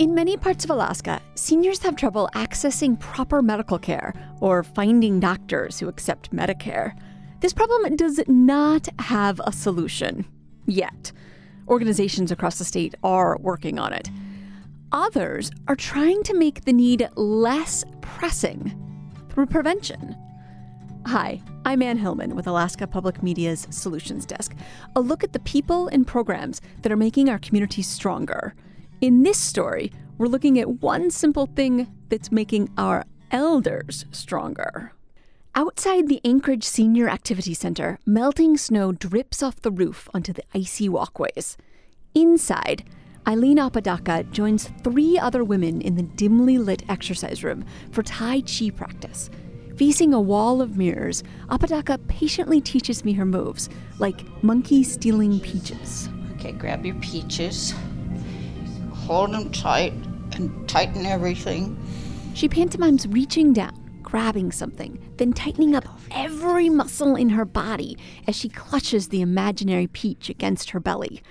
In many parts of Alaska, seniors have trouble accessing proper medical care or finding doctors who accept Medicare. This problem does not have a solution yet. Organizations across the state are working on it. Others are trying to make the need less pressing through prevention. Hi, I'm Ann Hillman with Alaska Public Media's Solutions Desk. A look at the people and programs that are making our communities stronger. In this story, we're looking at one simple thing that's making our elders stronger. Outside the Anchorage Senior Activity Center, melting snow drips off the roof onto the icy walkways. Inside, Eileen Apodaca joins three other women in the dimly lit exercise room for Tai Chi practice. Facing a wall of mirrors, Apodaca patiently teaches me her moves, like monkey stealing peaches. Okay, grab your peaches, hold them tight, and tighten everything. She pantomimes reaching down, grabbing something, then tightening up every muscle in her body as she clutches the imaginary peach against her belly.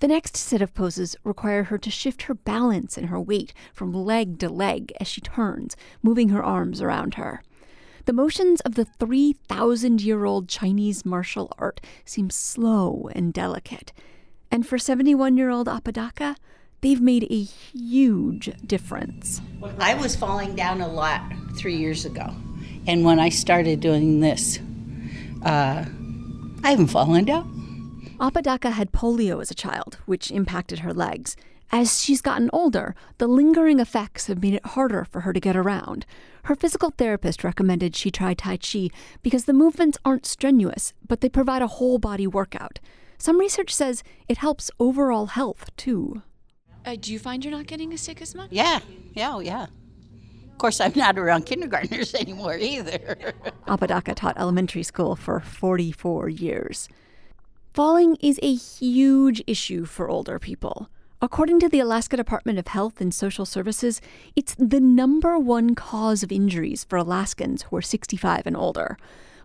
The next set of poses require her to shift her balance and her weight from leg to leg as she turns, moving her arms around her. The motions of the 3,000 year old Chinese martial art seem slow and delicate. And for 71 year old Apodaca, they've made a huge difference. I was falling down a lot three years ago. And when I started doing this, uh, I haven't fallen down. Apodaca had polio as a child, which impacted her legs. As she's gotten older, the lingering effects have made it harder for her to get around. Her physical therapist recommended she try Tai Chi because the movements aren't strenuous, but they provide a whole body workout. Some research says it helps overall health, too. Uh, do you find you're not getting as sick as much? Yeah, yeah, oh, yeah. Of course, I'm not around kindergartners anymore either. Apodaca taught elementary school for 44 years. Falling is a huge issue for older people. According to the Alaska Department of Health and Social Services, it's the number one cause of injuries for Alaskans who are 65 and older.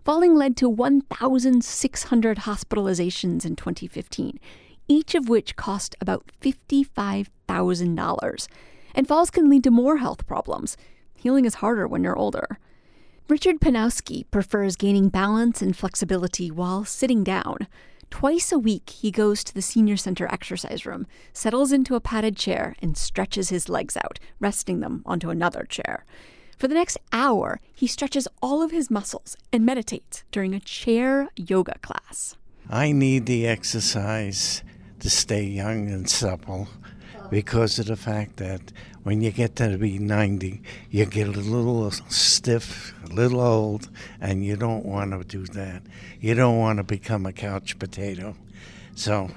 Falling led to 1,600 hospitalizations in 2015, each of which cost about $55,000. And falls can lead to more health problems. Healing is harder when you're older. Richard Panowski prefers gaining balance and flexibility while sitting down. Twice a week, he goes to the senior center exercise room, settles into a padded chair, and stretches his legs out, resting them onto another chair. For the next hour, he stretches all of his muscles and meditates during a chair yoga class. I need the exercise to stay young and supple because of the fact that when you get to be 90, you get a little stiff, a little old, and you don't want to do that. You don't want to become a couch potato. So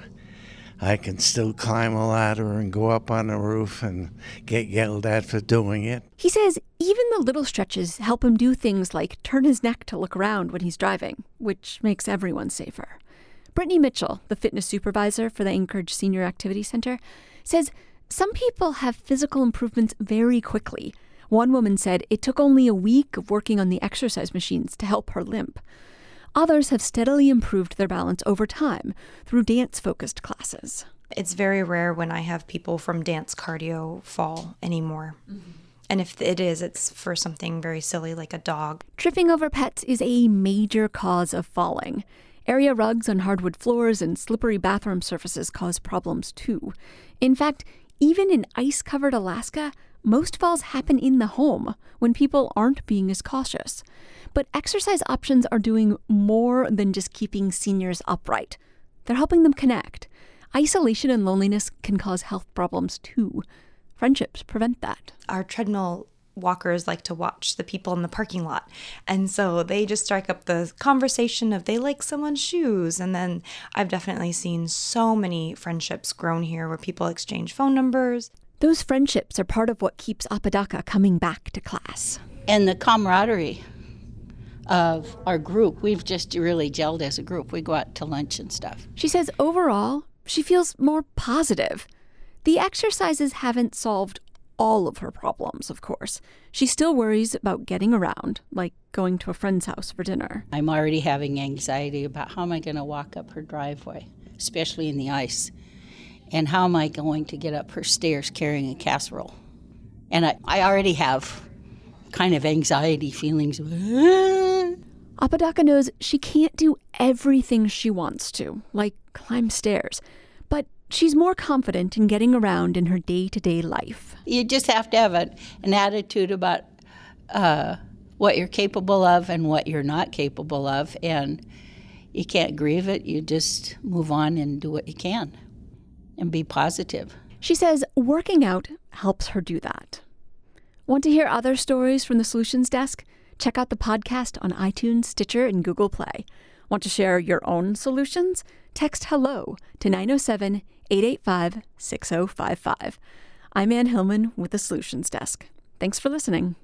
I can still climb a ladder and go up on the roof and get yelled at for doing it. He says even the little stretches help him do things like turn his neck to look around when he's driving, which makes everyone safer. Brittany Mitchell, the fitness supervisor for the Anchorage Senior Activity Center, says some people have physical improvements very quickly. One woman said it took only a week of working on the exercise machines to help her limp. Others have steadily improved their balance over time through dance focused classes. It's very rare when I have people from dance cardio fall anymore. Mm-hmm. And if it is, it's for something very silly like a dog. Tripping over pets is a major cause of falling. Area rugs on hardwood floors and slippery bathroom surfaces cause problems too. In fact, even in ice covered Alaska, most falls happen in the home when people aren't being as cautious. But exercise options are doing more than just keeping seniors upright, they're helping them connect. Isolation and loneliness can cause health problems too. Friendships prevent that. Our treadmill walkers like to watch the people in the parking lot. And so they just strike up the conversation of they like someone's shoes. And then I've definitely seen so many friendships grown here where people exchange phone numbers. Those friendships are part of what keeps Apodaca coming back to class. And the camaraderie of our group, we've just really gelled as a group. We go out to lunch and stuff. She says overall, she feels more positive. The exercises haven't solved all of her problems, of course. She still worries about getting around, like going to a friend's house for dinner. I'm already having anxiety about how am I going to walk up her driveway, especially in the ice. And how am I going to get up her stairs carrying a casserole? And I, I already have kind of anxiety feelings. Ah. Apodaca knows she can't do everything she wants to, like climb stairs, but she's more confident in getting around in her day to day life. You just have to have a, an attitude about uh, what you're capable of and what you're not capable of, and you can't grieve it. You just move on and do what you can and be positive. She says working out helps her do that. Want to hear other stories from the Solutions Desk? Check out the podcast on iTunes, Stitcher, and Google Play. Want to share your own solutions? Text hello to 907 885 6055. I'm Ann Hillman with the Solutions Desk. Thanks for listening.